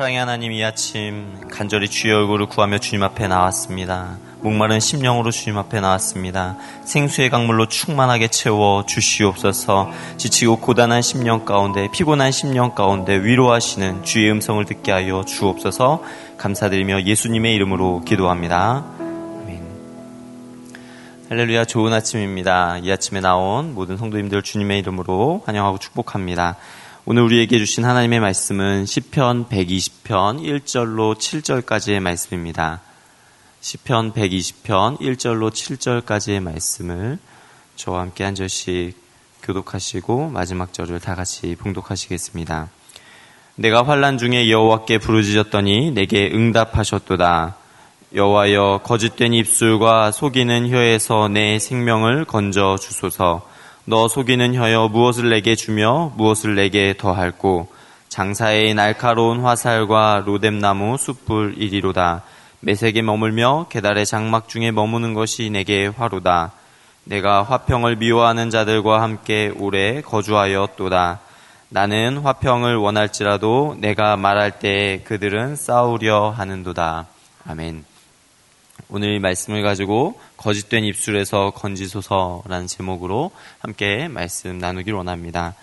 사랑의 하나님 이 아침 간절히 주의 얼굴을 구하며 주님 앞에 나왔습니다. 목마른 심령으로 주님 앞에 나왔습니다. 생수의 강물로 충만하게 채워 주시옵소서 지치고 고단한 심령 가운데 피곤한 심령 가운데 위로하시는 주의 음성을 듣게 하여 주옵소서 감사드리며 예수님의 이름으로 기도합니다. 아멘. 할렐루야 좋은 아침입니다. 이 아침에 나온 모든 성도님들 주님의 이름으로 환영하고 축복합니다. 오늘 우리에게 주신 하나님의 말씀은 시편 120편 1절로 7절까지의 말씀입니다. 시편 120편 1절로 7절까지의 말씀을 저와 함께 한 절씩 교독하시고 마지막 절을 다 같이 봉독하시겠습니다. 내가 환란 중에 여호와께 부르짖었더니 내게 응답하셨도다. 여호와여 거짓된 입술과 속이는 혀에서 내 생명을 건져 주소서. 너 속이는 혀여 무엇을 내게 주며 무엇을 내게 더할고 장사의 날카로운 화살과 로뎀나무 숯불 이리로다. 매색에 머물며 계달의 장막 중에 머무는 것이 내게 화로다. 내가 화평을 미워하는 자들과 함께 오래 거주하였도다. 나는 화평을 원할지라도 내가 말할 때 그들은 싸우려 하는도다. 아멘 오늘 말씀을 가지고 거짓된 입술에서 건지소서라는 제목으로 함께 말씀 나누길 원합니다.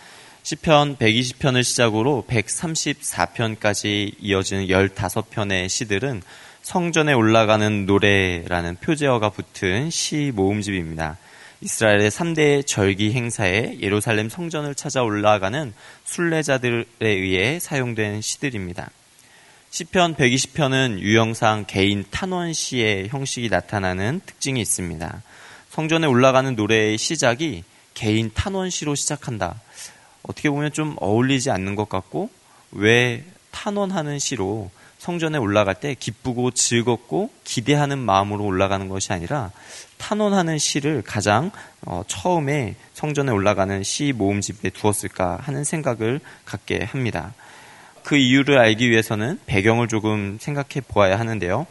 시편 120편을 시작으로 134편까지 이어지는 15편의 시들은 성전에 올라가는 노래라는 표제어가 붙은 시 모음집입니다. 이스라엘의 3대 절기 행사에 예루살렘 성전을 찾아 올라가는 순례자들에 의해 사용된 시들입니다. 시편 120편은 유형상 개인 탄원 시의 형식이 나타나는 특징이 있습니다. 성전에 올라가는 노래의 시작이 개인 탄원 시로 시작한다. 어떻게 보면 좀 어울리지 않는 것 같고 왜 탄원하는 시로 성전에 올라갈 때 기쁘고 즐겁고 기대하는 마음으로 올라가는 것이 아니라 탄원하는 시를 가장 어, 처음에 성전에 올라가는 시 모음집에 두었을까 하는 생각을 갖게 합니다. 그 이유를 알기 위해서는 배경을 조금 생각해 보아야 하는데요.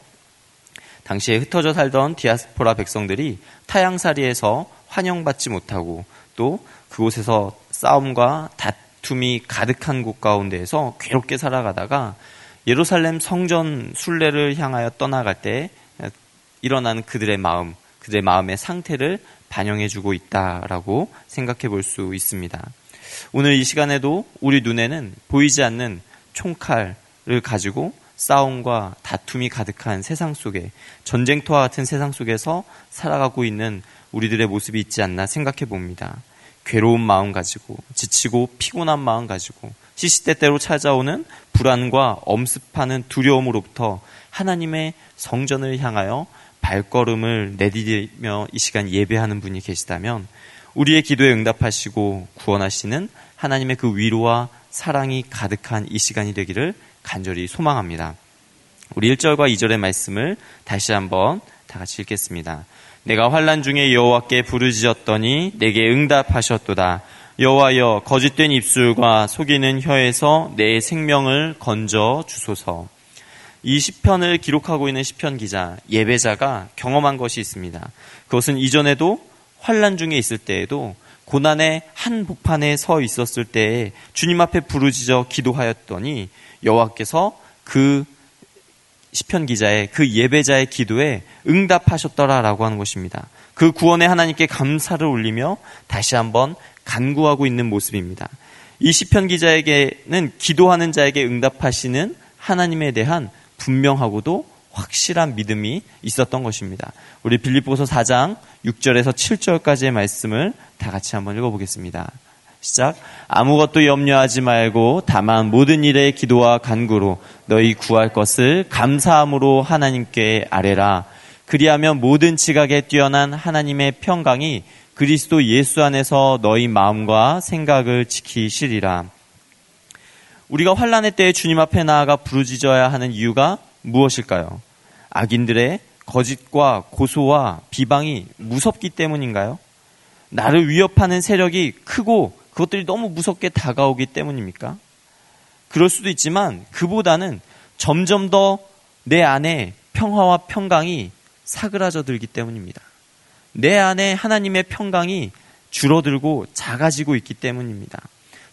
당시에 흩어져 살던 디아스포라 백성들이 타양살이에서 환영받지 못하고 또 그곳에서 싸움과 다툼이 가득한 곳 가운데에서 괴롭게 살아가다가 예루살렘 성전 순례를 향하여 떠나갈 때 일어나는 그들의 마음, 그들의 마음의 상태를 반영해주고 있다라고 생각해 볼 수 있습니다. 오늘 이 시간에도 우리 눈에는 보이지 않는 총칼을 가지고 싸움과 다툼이 가득한 세상 속에 전쟁터와 같은 세상 속에서 살아가고 있는 우리들의 모습이 있지 않나 생각해 봅니다. 괴로운 마음 가지고 지치고 피곤한 마음 가지고 시시때때로 찾아오는 불안과 엄습하는 두려움으로부터 하나님의 성전을 향하여 발걸음을 내디디며 이 시간 예배하는 분이 계시다면 우리의 기도에 응답하시고 구원하시는 하나님의 그 위로와 사랑이 가득한 이 시간이 되기를 간절히 소망합니다. 우리 1절과 2절의 말씀을 다시 한번 다 같이 읽겠습니다. 내가 환란 중에 여호와께 부르짖었더니 내게 응답하셨도다. 여호와여 거짓된 입술과 속이는 혀에서 내 생명을 건져 주소서. 이 시편을 기록하고 있는 시편 기자 예배자가 경험한 것이 있습니다. 그것은 이전에도 환란 중에 있을 때에도 고난의 한 복판에 서 있었을 때에 주님 앞에 부르짖어 기도하였더니 여호와께서 그 시편 기자의 그 예배자의 기도에 응답하셨더라라고 하는 것입니다. 그 구원에 하나님께 감사를 올리며 다시 한번 간구하고 있는 모습입니다. 이 시편 기자에게는 기도하는 자에게 응답하시는 하나님에 대한 분명하고도 확실한 믿음이 있었던 것입니다. 우리 빌립보서 4장 6절에서 7절까지의 말씀을 다 같이 한번 읽어보겠습니다. 시작. 아무것도 염려하지 말고 다만 모든 일에 기도와 간구로 너희 구할 것을 감사함으로 하나님께 아뢰라. 그리하면 모든 지각에 뛰어난 하나님의 평강이 그리스도 예수 안에서 너희 마음과 생각을 지키시리라. 우리가 환란의 때에 주님 앞에 나아가 부르짖어야 하는 이유가 무엇일까요? 악인들의 거짓과 고소와 비방이 무섭기 때문인가요? 나를 위협하는 세력이 크고 그것들이 너무 무섭게 다가오기 때문입니까? 그럴 수도 있지만 그보다는 점점 더 내 안에 평화와 평강이 사그라져 들기 때문입니다. 내 안에 하나님의 평강이 줄어들고 작아지고 있기 때문입니다.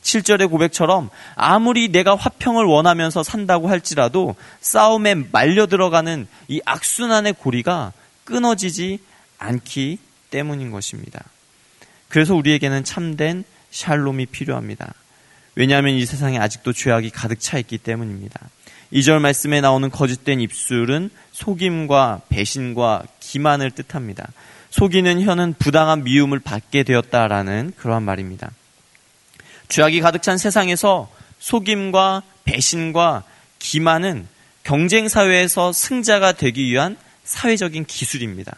7절의 고백처럼 아무리 내가 화평을 원하면서 산다고 할지라도 싸움에 말려 들어가는 이 악순환의 고리가 끊어지지 않기 때문인 것입니다. 그래서 우리에게는 참된 샬롬이 필요합니다. 왜냐하면 이 세상에 아직도 죄악이 가득 차 있기 때문입니다. 2절 말씀에 나오는 거짓된 입술은 속임과 배신과 기만을 뜻합니다. 속이는 혀는 부당한 미움을 받게 되었다라는 그러한 말입니다. 죄악이 가득 찬 세상에서 속임과 배신과 기만은 경쟁 사회에서 승자가 되기 위한 사회적인 기술입니다.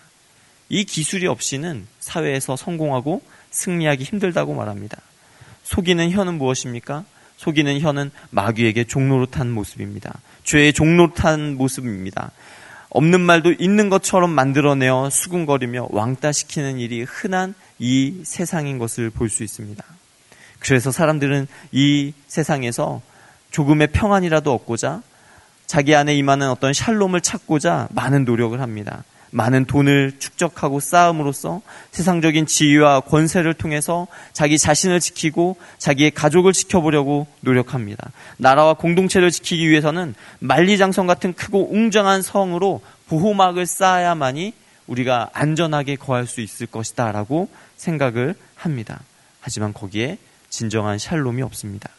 이 기술이 없이는 사회에서 성공하고 승리하기 힘들다고 말합니다. 속이는 혀는 무엇입니까? 속이는 혀는 마귀에게 종로로 탄 모습입니다. 죄의 종로 탄 모습입니다. 없는 말도 있는 것처럼 만들어내어 수군거리며 왕따시키는 일이 흔한 이 세상인 것을 볼 수 있습니다. 그래서 사람들은 이 세상에서 조금의 평안이라도 얻고자 자기 안에 임하는 어떤 샬롬을 찾고자 많은 노력을 합니다. 많은 돈을 축적하고 쌓음으로써 세상적인 지위와 권세를 통해서 자기 자신을 지키고 자기의 가족을 지켜보려고 노력합니다. 나라와 공동체를 지키기 위해서는 만리장성 같은 크고 웅장한 성으로 보호막을 쌓아야만이 우리가 안전하게 거할 수 있을 것이다 라고 생각을 합니다. 하지만 거기에 진정한 샬롬이 없습니다.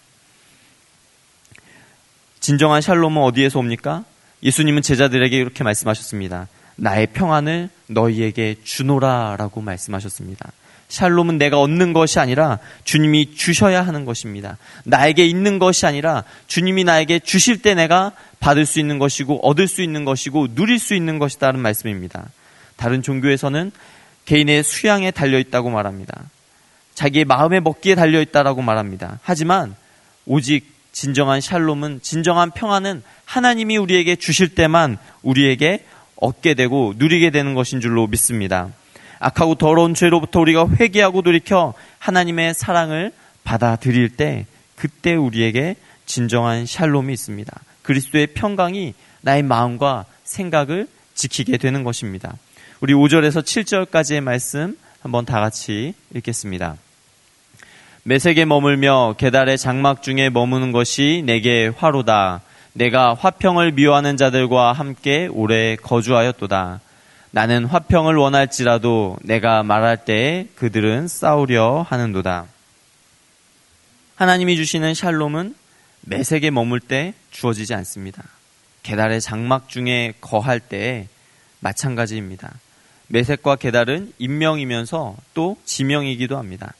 진정한 샬롬은 어디에서 옵니까? 예수님은 제자들에게 이렇게 말씀하셨습니다. 나의 평안을 너희에게 주노라 라고 말씀하셨습니다. 샬롬은 내가 얻는 것이 아니라 주님이 주셔야 하는 것입니다. 나에게 있는 것이 아니라 주님이 나에게 주실 때 내가 받을 수 있는 것이고 얻을 수 있는 것이고 누릴 수 있는 것이다는 말씀입니다. 다른 종교에서는 개인의 수양에 달려 있다고 말합니다. 자기의 마음의 먹기에 달려 있다라고 말합니다. 하지만 오직 진정한 샬롬은 진정한 평안은 하나님이 우리에게 주실 때만 우리에게 얻게 되고 누리게 되는 것인 줄로 믿습니다. 악하고 더러운 죄로부터 우리가 회개하고 돌이켜 하나님의 사랑을 받아들일 때 그때 우리에게 진정한 샬롬이 있습니다. 그리스도의 평강이 나의 마음과 생각을 지키게 되는 것입니다. 우리 5절에서 7절까지의 말씀 한번 다 같이 읽겠습니다. 매색에 머물며 계달의 장막 중에 머무는 것이 내게 화로다. 내가 화평을 미워하는 자들과 함께 오래 거주하였도다. 나는 화평을 원할지라도 내가 말할 때에 그들은 싸우려 하는도다. 하나님이 주시는 샬롬은 매색에 머물 때 주어지지 않습니다. 계달의 장막 중에 거할 때에 마찬가지입니다. 매색과 계달은 인명이면서 또 지명이기도 합니다.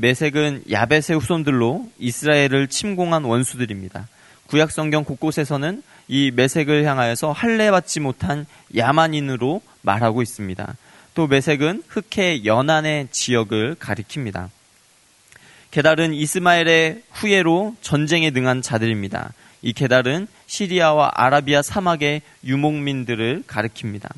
매색은 야벳의 후손들로 이스라엘을 침공한 원수들입니다. 구약 성경 곳곳에서는 이 매색을 향하여서 할례받지 못한 야만인으로 말하고 있습니다. 또 매색은 흑해 연안의 지역을 가리킵니다. 게달은 이스마엘의 후예로 전쟁에 능한 자들입니다. 이 게달은 시리아와 아라비아 사막의 유목민들을 가리킵니다.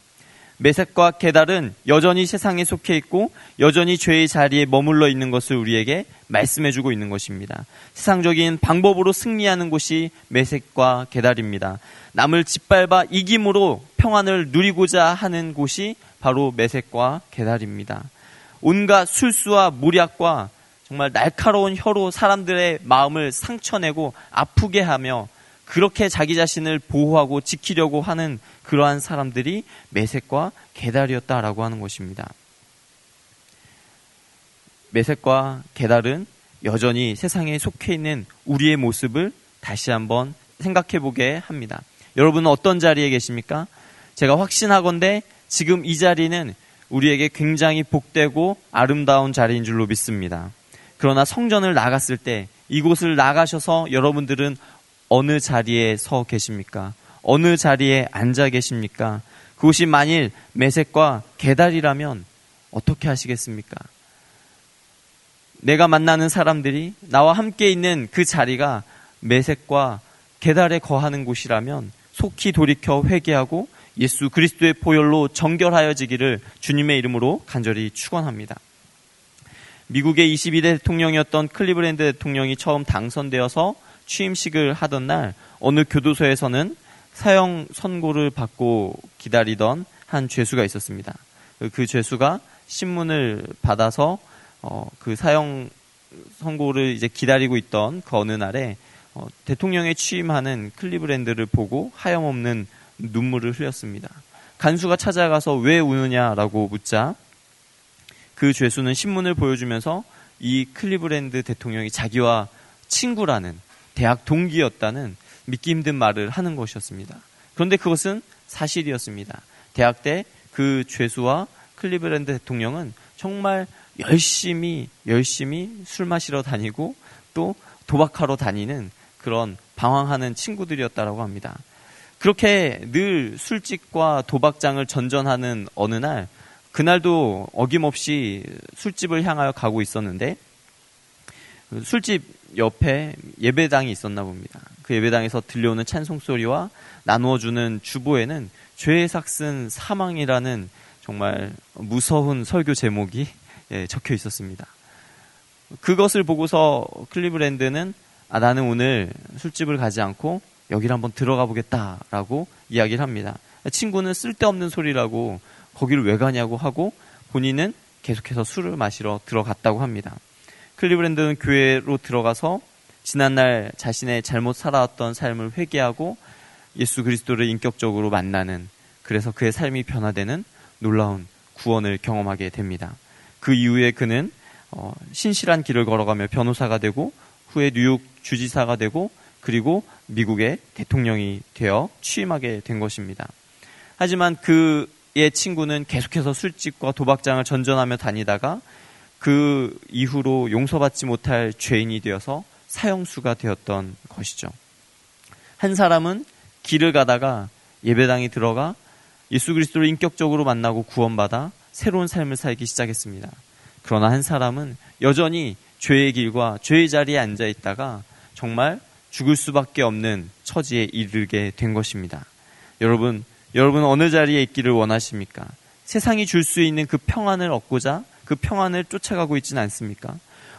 메색과 게달은 여전히 세상에 속해 있고 여전히 죄의 자리에 머물러 있는 것을 우리에게 말씀해 주고 있는 것입니다. 세상적인 방법으로 승리하는 곳이 메색과 게달입니다. 남을 짓밟아 이김으로 평안을 누리고자 하는 곳이 바로 메색과 게달입니다. 온갖 술수와 무략과 정말 날카로운 혀로 사람들의 마음을 상처내고 아프게 하며 그렇게 자기 자신을 보호하고 지키려고 하는 그러한 사람들이 매색과 개달이었다라고 하는 것입니다. 매색과 개달은 여전히 세상에 속해 있는 우리의 모습을 다시 한번 생각해 보게 합니다. 여러분은 어떤 자리에 계십니까? 제가 확신하건대 지금 이 자리는 우리에게 굉장히 복되고 아름다운 자리인 줄로 믿습니다. 그러나 성전을 나갔을 때 이곳을 나가셔서 여러분들은 어느 자리에 서 계십니까? 어느 자리에 앉아 계십니까? 그곳이 만일 매색과 계달이라면 어떻게 하시겠습니까? 내가 만나는 사람들이 나와 함께 있는 그 자리가 매색과 계달에 거하는 곳이라면 속히 돌이켜 회개하고 예수 그리스도의 보혈로 정결하여지기를 주님의 이름으로 간절히 축원합니다. 미국의 22대 대통령이었던 클리브랜드 대통령이 처음 당선되어서 취임식을 하던 날 어느 교도소에서는 사형 선고를 받고 기다리던 한 죄수가 있었습니다. 그 죄수가 신문을 받아서 어, 그 사형 선고를 이제 기다리고 있던 그 어느 날에 어, 대통령에 취임하는 클리브랜드를 보고 하염없는 눈물을 흘렸습니다. 간수가 찾아가서 왜 우느냐라고 묻자 그 죄수는 신문을 보여주면서 이 클리브랜드 대통령이 자기와 친구라는 대학 동기였다는 믿기 힘든 말을 하는 것이었습니다. 그런데 그것은 사실이었습니다. 대학 때 그 죄수와 클리브랜드 대통령은 정말 열심히 열심히 술 마시러 다니고 또 도박하러 다니는 그런 방황하는 친구들이었다라고 합니다. 그렇게 늘 술집과 도박장을 전전하는 어느 날 그날도 어김없이 술집을 향하여 가고 있었는데 술집 옆에 예배당이 있었나 봅니다. 그 예배당에서 들려오는 찬송 소리와 나누어주는 주보에는 죄의 삭슨 사망이라는 정말 무서운 설교 제목이 예, 적혀 있었습니다. 그것을 보고서 클리브랜드는 아, 나는 오늘 술집을 가지 않고 여기를 한번 들어가 보겠다라고 이야기를 합니다. 친구는 쓸데없는 소리라고 거기를 왜 가냐고 하고 본인은 계속해서 술을 마시러 들어갔다고 합니다. 클리브랜드는 교회로 들어가서 지난날 자신의 잘못 살아왔던 삶을 회개하고 예수 그리스도를 인격적으로 만나는 그래서 그의 삶이 변화되는 놀라운 구원을 경험하게 됩니다. 그 이후에 그는 어, 신실한 길을 걸어가며 변호사가 되고 후에 뉴욕 주지사가 되고 그리고 미국의 대통령이 되어 취임하게 된 것입니다. 하지만 그의 친구는 계속해서 술집과 도박장을 전전하며 다니다가 그 이후로 용서받지 못할 죄인이 되어서 사형수가 되었던 것이죠. 한 사람은 길을 가다가 예배당에 들어가 예수 그리스도를 인격적으로 만나고 구원받아 새로운 삶을 살기 시작했습니다. 그러나 한 사람은 여전히 죄의 길과 죄의 자리에 앉아 있다가 정말 죽을 수밖에 없는 처지에 이르게 된 것입니다. 여러분, 여러분 어느 자리에 있기를 원하십니까? 세상이 줄 수 있는 그 평안을 얻고자 그 평안을 쫓아가고 있지는 않습니까?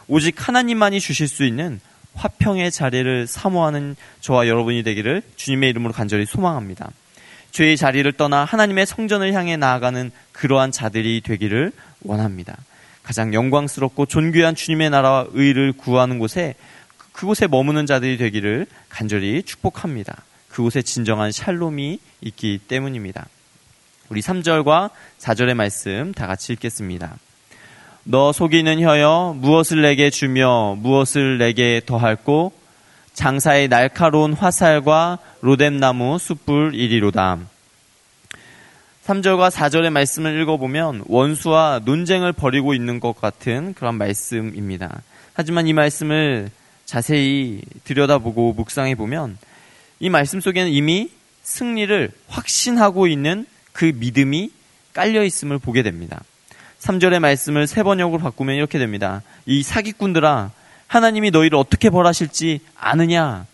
오직 하나님만이 주실 수 있는 화평의 자리를 사모하는 저와 여러분이 되기를 주님의 이름으로 간절히 소망합니다. 죄의 자리를 떠나 하나님의 성전을 향해 나아가는 그러한 자들이 되기를 원합니다. 가장 영광스럽고 존귀한 주님의 나라와 의를 구하는 곳에 그곳에 머무는 자들이 되기를 간절히 축복합니다. 그곳에 진정한 샬롬이 있기 때문입니다. 우리 3절과 4절의 말씀 다 같이 읽겠습니다. 너 속이는 혀여 무엇을 내게 주며 무엇을 내게 더할꼬 장사의 날카로운 화살과 로뎀나무 숯불 이리로다. 3절과 4절의 말씀을 읽어보면 원수와 논쟁을 벌이고 있는 것 같은 그런 말씀입니다. 하지만 이 말씀을 자세히 들여다보고 묵상해 보면 이 말씀 속에는 이미 승리를 확신하고 있는 그 믿음이 깔려 있음을 보게 됩니다. 3절의 말씀을 세 번역으로 바꾸면 이렇게 됩니다. 이 사기꾼들아, 하나님이 너희를 어떻게 벌하실지 아느냐?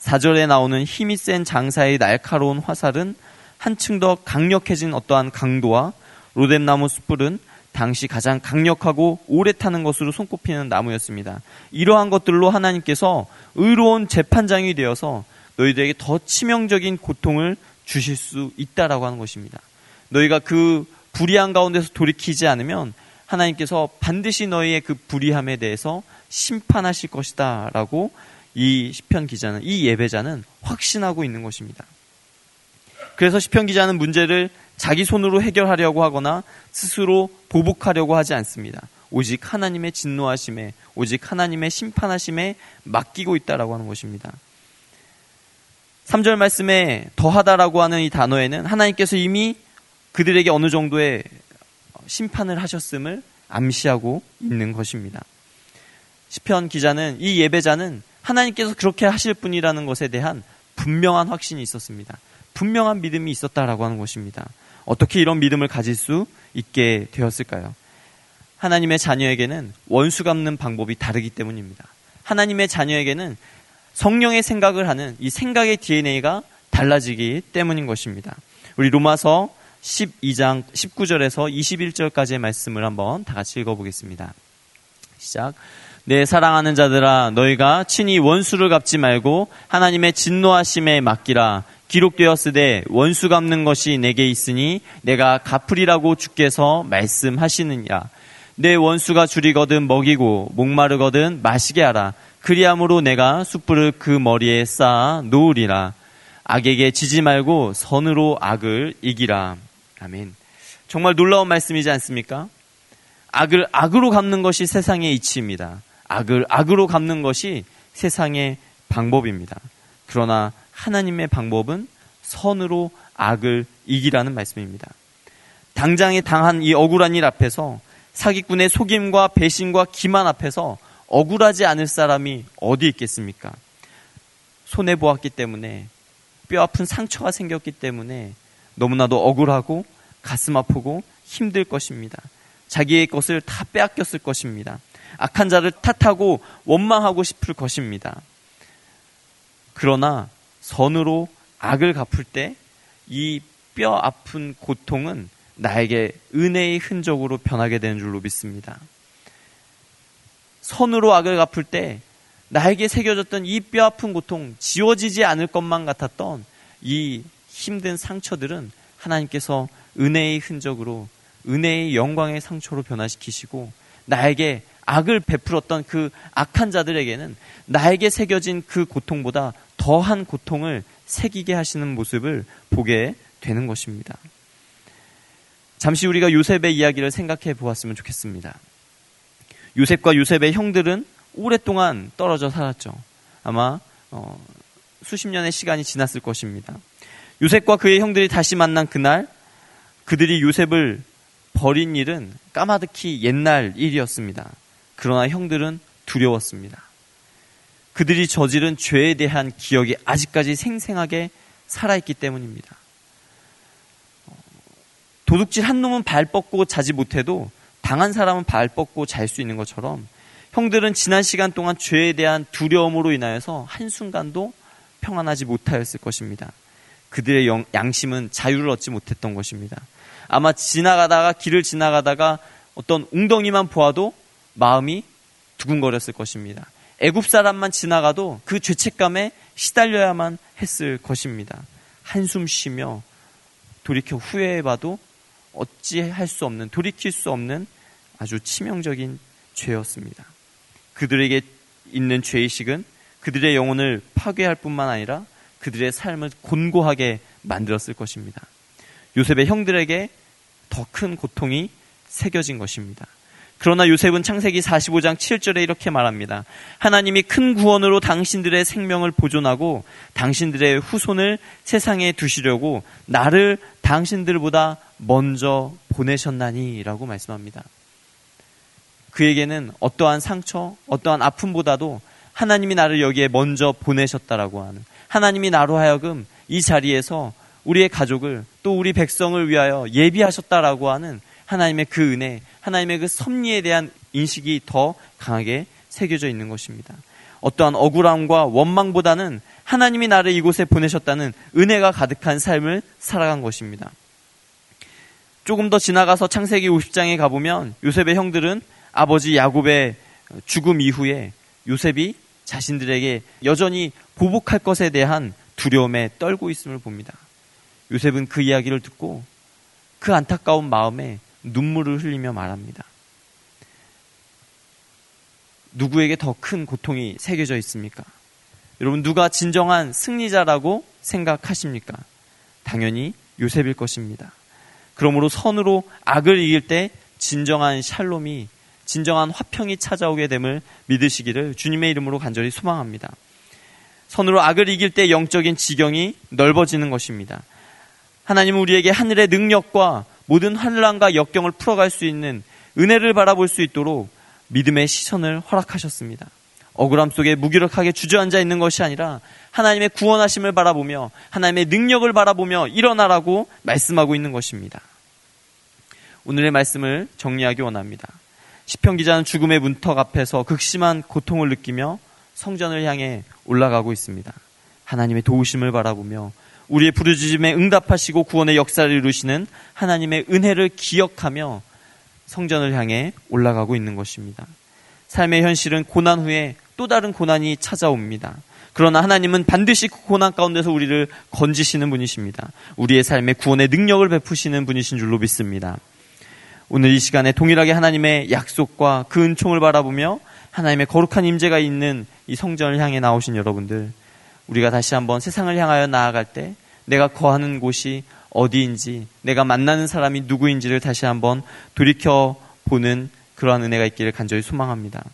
4절에 나오는 힘이 센 장사의 날카로운 화살은 한층 더 강력해진 어떠한 강도와 로뎀나무 숯불은 당시 가장 강력하고 오래 타는 것으로 손꼽히는 나무였습니다. 이러한 것들로 하나님께서 의로운 재판장이 되어서 너희들에게 더 치명적인 고통을 주실 수 있다라고 하는 것입니다. 너희가 그 불의한 가운데서 돌이키지 않으면 하나님께서 반드시 너희의 그 불의함에 대해서 심판하실 것이다 라고 이 시편 기자는 이 예배자는 확신하고 있는 것입니다. 그래서 시편 기자는 문제를 자기 손으로 해결하려고 하거나 스스로 보복하려고 하지 않습니다. 오직 하나님의 진노하심에, 오직 하나님의 심판하심에 맡기고 있다라고 하는 것입니다. 3절 말씀에 더하다라고 하는 이 단어에는 하나님께서 이미 그들에게 어느 정도의 심판을 하셨음을 암시하고 있는 것입니다. 시편 기자는 이 예배자는 하나님께서 그렇게 하실 분이라는 것에 대한 분명한 확신이 있었습니다. 분명한 믿음이 있었다라고 하는 것입니다. 어떻게 이런 믿음을 가질 수 있게 되었을까요? 하나님의 자녀에게는 원수 갚는 방법이 다르기 때문입니다. 하나님의 자녀에게는 성령의 생각을 하는 이 생각의 DNA가 달라지기 때문인 것입니다. 우리 로마서 12장 19절에서 21절까지의 말씀을 한번 다 같이 읽어보겠습니다. 시작. 내 사랑하는 자들아 너희가 친히 원수를 갚지 말고 하나님의 진노하심에 맡기라 기록되었으되 원수 갚는 것이 내게 있으니 내가 갚으리라고 주께서 말씀하시느냐 내 원수가 줄이거든 먹이고 목마르거든 마시게 하라. 그리함으로 내가 숯불을 그 머리에 쌓아 놓으리라. 악에게 지지 말고 선으로 악을 이기라. 아멘. 정말 놀라운 말씀이지 않습니까? 악을 악으로 갚는 것이 세상의 이치입니다. 악을 악으로 갚는 것이 세상의 방법입니다. 그러나 하나님의 방법은 선으로 악을 이기라는 말씀입니다. 당장에 당한 이 억울한 일 앞에서 사기꾼의 속임과 배신과 기만 앞에서 억울하지 않을 사람이 어디 있겠습니까? 손해 보았기 때문에 뼈 아픈 상처가 생겼기 때문에 너무나도 억울하고 가슴 아프고 힘들 것입니다. 자기의 것을 다 빼앗겼을 것입니다. 악한 자를 탓하고 원망하고 싶을 것입니다. 그러나 선으로 악을 갚을 때 이 뼈 아픈 고통은 나에게 은혜의 흔적으로 변하게 되는 줄로 믿습니다. 선으로 악을 갚을 때 나에게 새겨졌던 이 뼈 아픈 고통, 지워지지 않을 것만 같았던 이 힘든 상처들은 하나님께서 은혜의 흔적으로 은혜의 영광의 상처로 변화시키시고 나에게 악을 베풀었던 그 악한 자들에게는 나에게 새겨진 그 고통보다 더한 고통을 새기게 하시는 모습을 보게 되는 것입니다. 잠시 우리가 요셉의 이야기를 생각해 보았으면 좋겠습니다. 요셉과 요셉의 형들은 오랫동안 떨어져 살았죠. 아마 어, 수십 년의 시간이 지났을 것입니다. 요셉과 그의 형들이 다시 만난 그날 그들이 요셉을 버린 일은 까마득히 옛날 일이었습니다. 그러나 형들은 두려웠습니다. 그들이 저지른 죄에 대한 기억이 아직까지 생생하게 살아있기 때문입니다. 도둑질 한 놈은 발 뻗고 자지 못해도 당한 사람은 발 뻗고 잘 수 있는 것처럼 형들은 지난 시간 동안 죄에 대한 두려움으로 인하여서 한순간도 평안하지 못하였을 것입니다. 그들의 영, 양심은 자유를 얻지 못했던 것입니다. 아마 지나가다가 길을 지나가다가 어떤 웅덩이만 보아도 마음이 두근거렸을 것입니다. 애굽 사람만 지나가도 그 죄책감에 시달려야만 했을 것입니다. 한숨 쉬며 돌이켜 후회해봐도 어찌할 수 없는 돌이킬 수 없는 아주 치명적인 죄였습니다. 그들에게 있는 죄의식은 그들의 영혼을 파괴할 뿐만 아니라 그들의 삶을 곤고하게 만들었을 것입니다. 요셉의 형들에게 더 큰 고통이 새겨진 것입니다. 그러나 요셉은 창세기 45장 7절에 이렇게 말합니다. 하나님이 큰 구원으로 당신들의 생명을 보존하고 당신들의 후손을 세상에 두시려고 나를 당신들보다 먼저 보내셨나니라고 말씀합니다. 그에게는 어떠한 상처, 어떠한 아픔보다도 하나님이 나를 여기에 먼저 보내셨다라고 하는 하나님이 나로 하여금 이 자리에서 우리의 가족을 또 우리 백성을 위하여 예비하셨다라고 하는 하나님의 그 은혜, 하나님의 그 섭리에 대한 인식이 더 강하게 새겨져 있는 것입니다. 어떠한 억울함과 원망보다는 하나님이 나를 이곳에 보내셨다는 은혜가 가득한 삶을 살아간 것입니다. 조금 더 지나가서 창세기 50장에 가보면 요셉의 형들은 아버지 야곱의 죽음 이후에 요셉이 자신들에게 여전히 보복할 것에 대한 두려움에 떨고 있음을 봅니다. 요셉은 그 이야기를 듣고 그 안타까운 마음에 눈물을 흘리며 말합니다. 누구에게 더 큰 고통이 새겨져 있습니까? 여러분, 누가 진정한 승리자라고 생각하십니까? 당연히 요셉일 것입니다. 그러므로 선으로 악을 이길 때 진정한 샬롬이, 진정한 화평이 찾아오게 됨을 믿으시기를 주님의 이름으로 간절히 소망합니다. 선으로 악을 이길 때 영적인 지경이 넓어지는 것입니다. 하나님은 우리에게 하늘의 능력과 모든 환란과 역경을 풀어갈 수 있는 은혜를 바라볼 수 있도록 믿음의 시선을 허락하셨습니다. 억울함 속에 무기력하게 주저앉아 있는 것이 아니라 하나님의 구원하심을 바라보며 하나님의 능력을 바라보며 일어나라고 말씀하고 있는 것입니다. 오늘의 말씀을 정리하기 원합니다. 시편 기자는 죽음의 문턱 앞에서 극심한 고통을 느끼며 성전을 향해 올라가고 있습니다. 하나님의 도우심을 바라보며 우리의 부르짖음에 응답하시고 구원의 역사를 이루시는 하나님의 은혜를 기억하며 성전을 향해 올라가고 있는 것입니다. 삶의 현실은 고난 후에 또 다른 고난이 찾아옵니다. 그러나 하나님은 반드시 그 고난 가운데서 우리를 건지시는 분이십니다. 우리의 삶에 구원의 능력을 베푸시는 분이신 줄로 믿습니다. 오늘 이 시간에 동일하게 하나님의 약속과 그 은총을 바라보며 하나님의 거룩한 임재가 있는 이 성전을 향해 나오신 여러분들, 우리가 다시 한번 세상을 향하여 나아갈 때 내가 거하는 곳이 어디인지, 내가 만나는 사람이 누구인지를 다시 한번 돌이켜 보는 그러한 은혜가 있기를 간절히 소망합니다.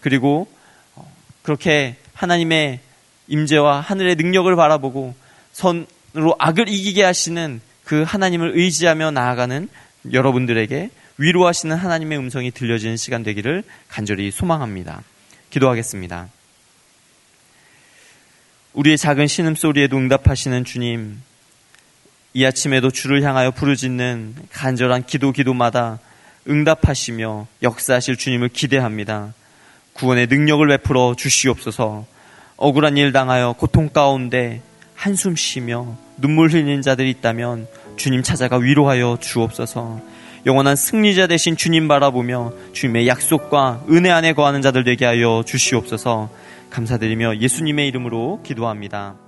그리고 어, 그렇게 하나님의 임재와 하늘의 능력을 바라보고 선으로 악을 이기게 하시는 그 하나님을 의지하며 나아가는 여러분들에게 위로하시는 하나님의 음성이 들려지는 시간 되기를 간절히 소망합니다. 기도하겠습니다. 우리의 작은 신음소리에도 응답하시는 주님, 이 아침에도 주를 향하여 부르짖는 간절한 기도 기도마다 응답하시며 역사하실 주님을 기대합니다. 구원의 능력을 베풀어 주시옵소서 억울한 일 당하여 고통 가운데 한숨 쉬며 눈물 흘리는 자들이 있다면 주님 찾아가 위로하여 주옵소서 영원한 승리자 되신 주님 바라보며 주님의 약속과 은혜 안에 거하는 자들 되게 하여 주시옵소서 감사드리며 예수님의 이름으로 기도합니다.